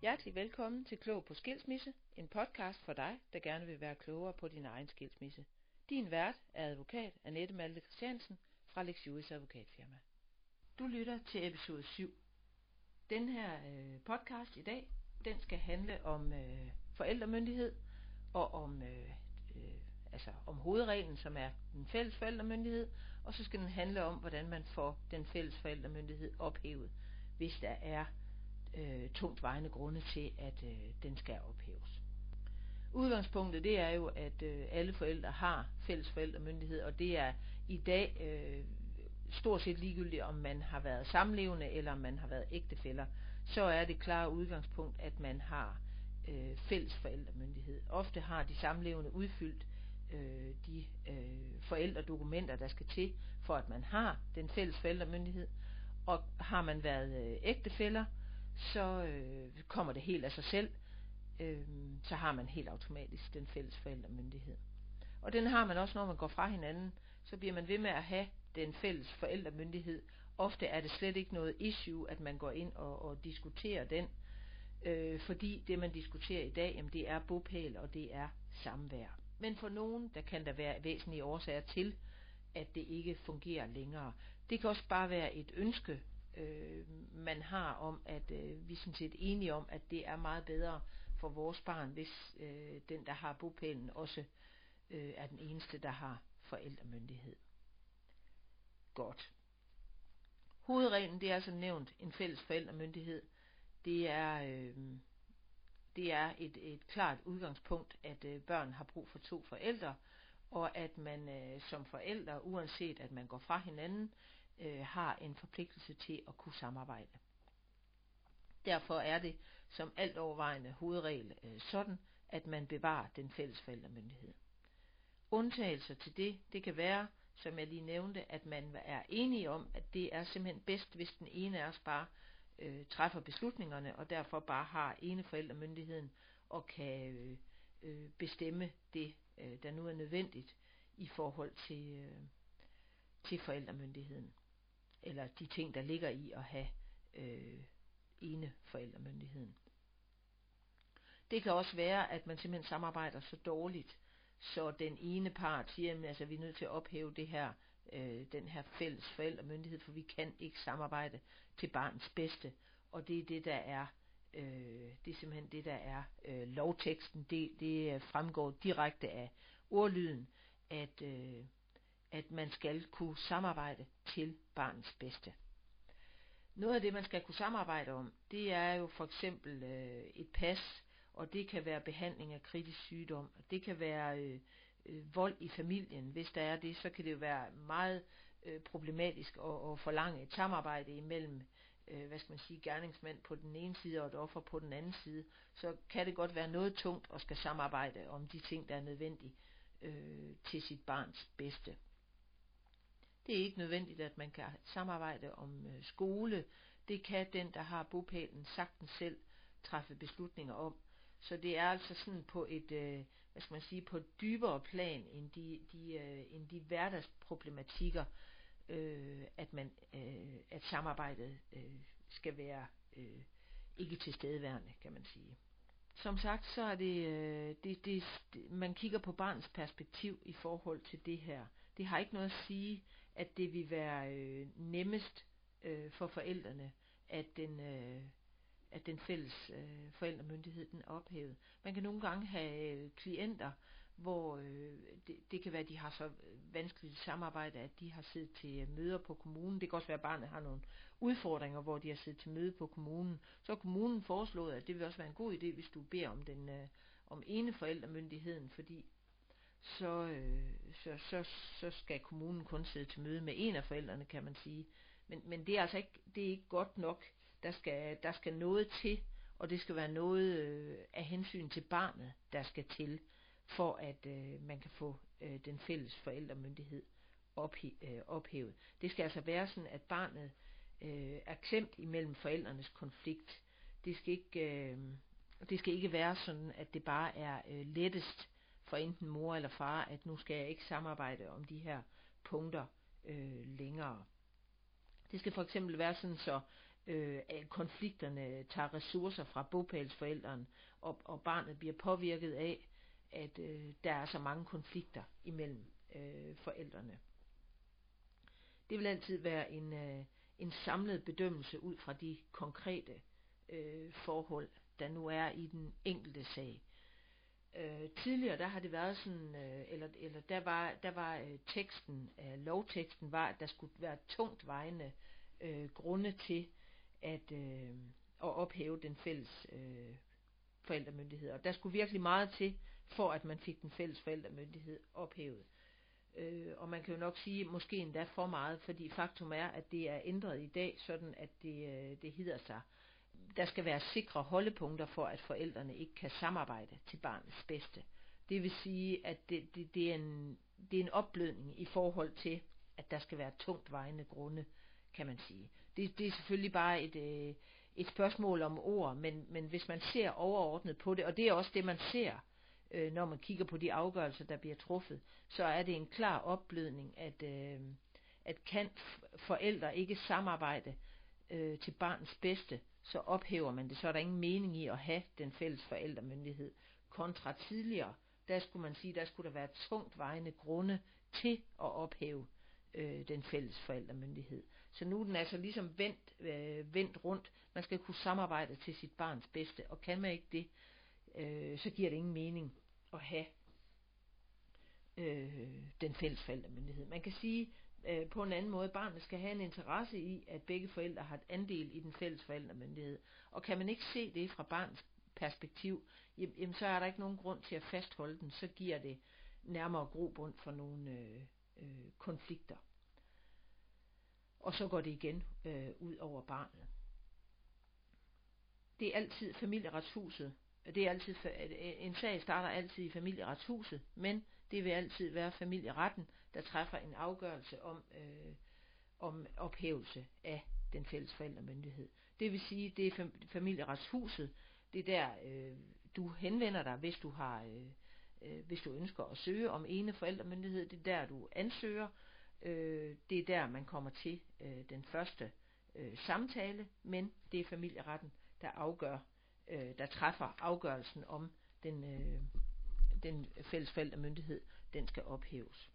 Hjertelig velkommen til Klog på Skilsmisse, en podcast for dig, der gerne vil være klogere på din egen skilsmisse. Din vært er advokat Annette Malte Christiansen fra Lex Juris Advokatfirma. Du lytter til episode 7. Den her øh, podcast i dag, den skal handle om øh, forældremyndighed og om øh, øh, altså om hovedreglen, som er den fælles forældremyndighed, og så skal den handle om, hvordan man får den fælles forældremyndighed ophævet, hvis der er øh, tungt vejende grunde til, at øh, den skal ophæves. Udgangspunktet det er jo, at øh, alle forældre har fælles forældremyndighed, og det er i dag øh, stort set ligegyldigt, om man har været samlevende eller om man har været ægtefæller. Så er det klare udgangspunkt, at man har øh, fælles forældremyndighed. Ofte har de samlevende udfyldt øh, de øh, forældredokumenter, der skal til, for at man har den fælles forældremyndighed. Og har man været øh, ægtefæller, så øh, kommer det helt af sig selv, øh, så har man helt automatisk den fælles forældremyndighed. Og den har man også, når man går fra hinanden, så bliver man ved med at have den fælles forældremyndighed. Ofte er det slet ikke noget issue, at man går ind og, og diskuterer den, øh, fordi det man diskuterer i dag, jamen, det er bopæl og det er samvær. Men for nogen, der kan der være væsentlige årsager til, at det ikke fungerer længere. Det kan også bare være et ønske øh, man har om, at øh, vi er sådan set enige om, at det er meget bedre for vores barn, hvis øh, den, der har bopælen, også øh, er den eneste, der har forældremyndighed. Godt. Hovedreglen, det er altså nævnt en fælles forældremyndighed. Det er, øh, det er et, et klart udgangspunkt, at øh, børn har brug for to forældre, og at man øh, som forældre, uanset at man går fra hinanden, øh, har en forpligtelse til at kunne samarbejde. Derfor er det som alt overvejende hovedregel øh, sådan, at man bevarer den fælles forældremyndighed. Undtagelser til det, det kan være, som jeg lige nævnte, at man er enige om, at det er simpelthen bedst, hvis den ene af os bare øh, træffer beslutningerne, og derfor bare har ene forældremyndigheden, og kan øh, øh, bestemme det, øh, der nu er nødvendigt i forhold til, øh, til forældremyndigheden eller de ting, der ligger i at have øh, ene forældremyndigheden. Det kan også være, at man simpelthen samarbejder så dårligt, så den ene part siger, at altså, vi er nødt til at ophæve det her, øh, den her fælles forældremyndighed, for vi kan ikke samarbejde til barnets bedste. Og det er det, der er, øh, det er simpelthen det, der er øh, lovteksten. Det, det fremgår direkte af ordlyden, at øh, at man skal kunne samarbejde til barnets bedste. Noget af det, man skal kunne samarbejde om, det er jo for eksempel øh, et pas, og det kan være behandling af kritisk sygdom, og det kan være øh, øh, vold i familien. Hvis der er det, så kan det jo være meget øh, problematisk at, at forlange et samarbejde imellem øh, hvad skal man sige, gerningsmænd på den ene side og et offer på den anden side, så kan det godt være noget tungt at skal samarbejde om de ting, der er nødvendige øh, til sit barns bedste. Det er ikke nødvendigt, at man kan samarbejde om øh, skole. Det kan den, der har bopælen, sagtens selv træffe beslutninger om. Så det er altså sådan på et, øh, hvad skal man sige, på et dybere plan end de, de, øh, end de hverdagsproblematikker, øh, at man, øh, at samarbejdet øh, skal være øh, ikke tilstedeværende, kan man sige som sagt, så er det, øh, det, det, man kigger på barnets perspektiv i forhold til det her. Det har ikke noget at sige, at det vil være øh, nemmest øh, for forældrene, at den, øh, at den fælles øh, forældremyndighed den er ophævet. Man kan nogle gange have øh, klienter, hvor øh, det, det kan være, at de har så vanskeligt samarbejde, at de har siddet til øh, møder på kommunen. Det kan også være, at barnet har nogle udfordringer, hvor de har siddet til møde på kommunen. Så har kommunen foreslået, at det vil også være en god idé, hvis du beder om den øh, om ene forældremyndigheden, fordi så, øh, så, så, så skal kommunen kun sidde til møde med en af forældrene, kan man sige. Men, men det er altså ikke, det er ikke godt nok. Der skal, der skal noget til, og det skal være noget øh, af hensyn til barnet, der skal til for at øh, man kan få øh, den fælles forældremyndighed ophæ- øh, ophævet. Det skal altså være sådan, at barnet øh, er klemt imellem forældrenes konflikt. Det skal ikke, øh, det skal ikke være sådan, at det bare er øh, lettest for enten mor eller far, at nu skal jeg ikke samarbejde om de her punkter øh, længere. Det skal for eksempel være sådan så, øh, at konflikterne tager ressourcer fra bopælsforældren, og, og barnet bliver påvirket af, at øh, der er så mange konflikter imellem øh, forældrene. Det vil altid være en, øh, en samlet bedømmelse ud fra de konkrete øh, forhold, der nu er i den enkelte sag. Øh, tidligere der har det været sådan, øh, eller, eller der var, der var øh, teksten, øh, lovteksten var, at der skulle være tungt vejende øh, grunde til at, øh, at ophæve den fælles øh, forældremyndighed. Og der skulle virkelig meget til, for at man fik den fælles forældremyndighed ophævet. Øh, og man kan jo nok sige, måske endda for meget, fordi faktum er, at det er ændret i dag, sådan at det, øh, det hedder sig, der skal være sikre holdepunkter for, at forældrene ikke kan samarbejde til barnets bedste. Det vil sige, at det, det, det, er, en, det er en opblødning i forhold til, at der skal være tungt vejende grunde, kan man sige. Det, det er selvfølgelig bare et, øh, et spørgsmål om ord, men, men hvis man ser overordnet på det, og det er også det, man ser, øh, når man kigger på de afgørelser, der bliver truffet, så er det en klar opblødning, at, øh, at kan forældre ikke samarbejde øh, til barnets bedste, så ophæver man det, så er der ingen mening i at have den fælles forældremyndighed. Kontra tidligere, der skulle man sige, der skulle der være tungt vejende grunde til at ophæve øh, den fælles forældremyndighed. Så nu er den altså ligesom vendt, øh, vendt rundt. Man skal kunne samarbejde til sit barns bedste, og kan man ikke det, øh, så giver det ingen mening at have øh, den fælles forældremyndighed. Man kan sige øh, på en anden måde, at barnet skal have en interesse i, at begge forældre har et andel i den fælles forældremyndighed. Og kan man ikke se det fra barnets perspektiv, jamen så er der ikke nogen grund til at fastholde den, så giver det nærmere grobund for nogle øh, øh, konflikter. Og så går det igen øh, ud over barnet. Det er altid familieretshuset. Det er altid, øh, en sag starter altid i familieretshuset, men det vil altid være familieretten, der træffer en afgørelse om, øh, om ophævelse af den fælles forældremyndighed. Det vil sige, det er familieretshuset, det er der, øh, du henvender dig, hvis du har øh, øh, hvis du ønsker at søge om ene forældremyndighed, det er der, du ansøger. Øh, det er der, man kommer til øh, den første øh, samtale, men det er familieretten, der afgør, øh, der træffer afgørelsen om den, øh, den fælles forældremyndighed, den skal ophæves.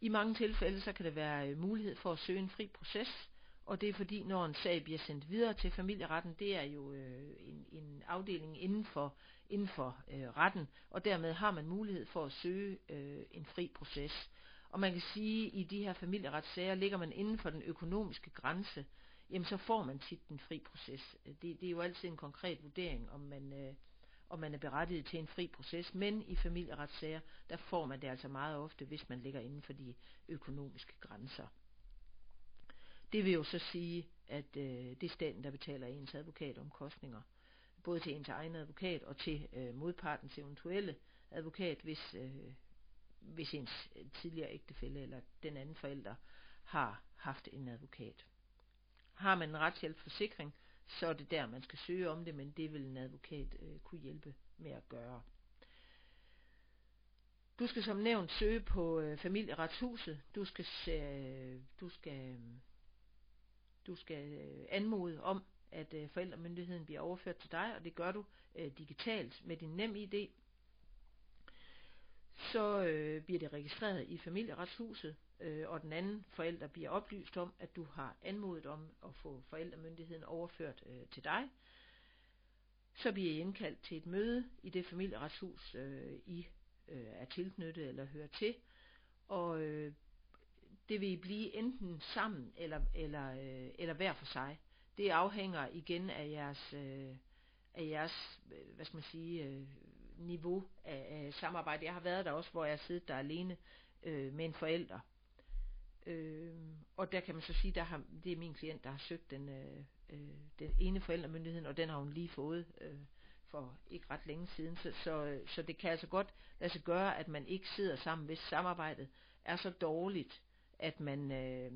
I mange tilfælde så kan det være øh, mulighed for at søge en fri proces, og det er fordi, når en sag bliver sendt videre til familieretten, det er jo øh, en, en afdeling inden for, inden for øh, retten, og dermed har man mulighed for at søge øh, en fri proces. Og man kan sige, at i de her familieretssager ligger man inden for den økonomiske grænse, jamen så får man tit den fri proces. Det, det er jo altid en konkret vurdering, om man, øh, om man er berettiget til en fri proces, men i familieretssager, der får man det altså meget ofte, hvis man ligger inden for de økonomiske grænser. Det vil jo så sige, at øh, det er staten, der betaler ens advokatomkostninger, både til ens egen advokat og til øh, modpartens eventuelle advokat, hvis, øh, hvis ens tidligere ægtefælle eller den anden forælder har haft en advokat. Har man en retshjælpsforsikring, så er det der, man skal søge om det, men det vil en advokat øh, kunne hjælpe med at gøre. Du skal som nævnt søge på øh, familieretshuset. Du skal, øh, du skal du skal øh, anmode om, at øh, forældremyndigheden bliver overført til dig, og det gør du øh, digitalt med din nem idé. Så øh, bliver det registreret i familieretshuset, øh, og den anden forælder bliver oplyst om, at du har anmodet om at få forældremyndigheden overført øh, til dig. Så bliver I indkaldt til et møde i det familieretshus, øh, I øh, er tilknyttet eller hører til, og øh, det vil blive enten sammen eller, eller, øh, eller hver for sig. Det afhænger igen af jeres, øh, af jeres øh, hvad skal man sige, øh, niveau af, af samarbejde. Jeg har været der også, hvor jeg har siddet der alene øh, med en forælder. Øh, og der kan man så sige, der har, det er min klient, der har søgt den, øh, øh, den ene forældremyndigheden, og den har hun lige fået øh, for ikke ret længe siden. Så, så, så det kan altså godt lade sig gøre, at man ikke sidder sammen, hvis samarbejdet er så dårligt, at man øh,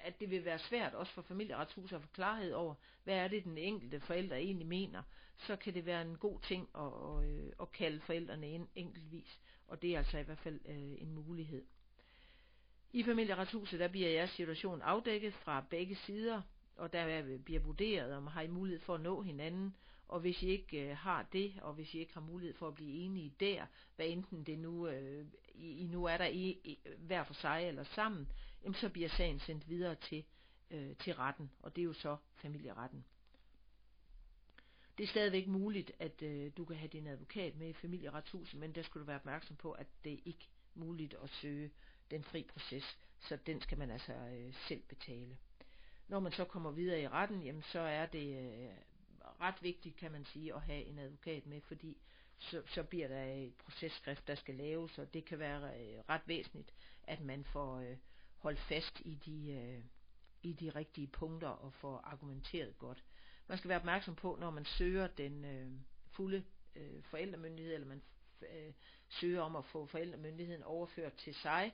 at det vil være svært også for familieretshuset at få klarhed over, hvad er det den enkelte forælder egentlig mener, så kan det være en god ting at, at, øh, at kalde forældrene ind enkeltvis, og det er altså i hvert fald øh, en mulighed. I familieretshuset der bliver jeres situation afdækket fra begge sider, og der bliver vurderet, om har I mulighed for at nå hinanden, og hvis I ikke øh, har det, og hvis I ikke har mulighed for at blive enige der, hvad enten det nu, øh, I, I nu er der i, i, hver for sig eller sammen, jamen så bliver sagen sendt videre til, øh, til retten, og det er jo så familieretten. Det er stadigvæk muligt, at øh, du kan have din advokat med i familieretshuset, men der skal du være opmærksom på, at det er ikke muligt at søge den fri proces, så den skal man altså øh, selv betale. Når man så kommer videre i retten, jamen så er det øh, ret vigtigt, kan man sige, at have en advokat med, fordi så, så bliver der et processkrift, der skal laves, og det kan være øh, ret væsentligt, at man får øh, holdt fast i de, øh, i de rigtige punkter og får argumenteret godt. Man skal være opmærksom på, når man søger den øh, fulde øh, forældremyndighed, eller man øh, søger om at få forældremyndigheden overført til sig,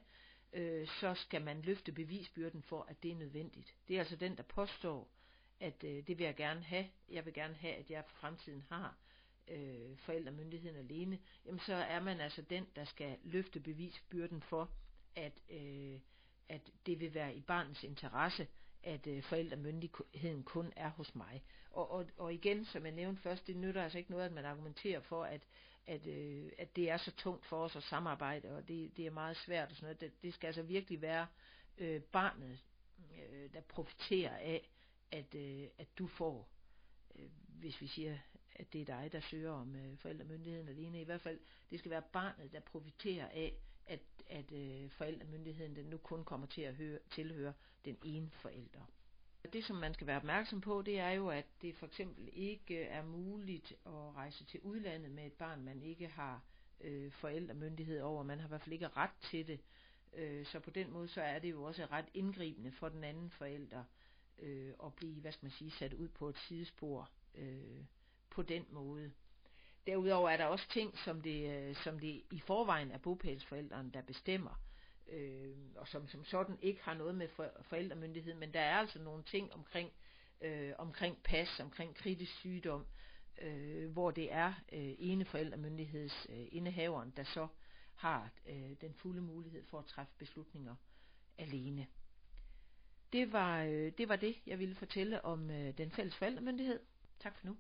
øh, så skal man løfte bevisbyrden for, at det er nødvendigt. Det er altså den, der påstår, at øh, det vil jeg gerne have. Jeg vil gerne have, at jeg for fremtiden har øh, forældremyndigheden alene. Jamen så er man altså den, der skal løfte bevisbyrden for, at, øh, at det vil være i barnets interesse, at øh, forældremyndigheden kun er hos mig. Og, og, og igen, som jeg nævnte først, det nytter altså ikke noget, at man argumenterer for, at, at, øh, at det er så tungt for os at samarbejde, og det, det er meget svært og sådan noget. Det, det skal altså virkelig være øh, barnet, øh, der profiterer af, at, øh, at du får, øh, hvis vi siger, at det er dig, der søger om øh, forældremyndigheden alene, i hvert fald, det skal være barnet, der profiterer af, at, at øh, forældremyndigheden den nu kun kommer til at høre, tilhøre den ene forælder. Det, som man skal være opmærksom på, det er jo, at det for eksempel ikke er muligt at rejse til udlandet med et barn, man ikke har øh, forældremyndighed over. Man har i hvert fald ikke ret til det. Øh, så på den måde, så er det jo også ret indgribende for den anden forælder øh, at blive, hvad skal man sige, sat ud på et sidespor øh, på den måde. Derudover er der også ting, som det, øh, som det i forvejen er bopælsforældrene, der bestemmer, øh, og som som sådan ikke har noget med for, forældremyndighed, men der er altså nogle ting omkring, øh, omkring pas, omkring kritisk sygdom, øh, hvor det er øh, ene forældremyndigheds øh, indehaveren, der så har øh, den fulde mulighed for at træffe beslutninger alene. Det var, øh, det var det, jeg ville fortælle om øh, den fælles forældremyndighed. Tak for nu.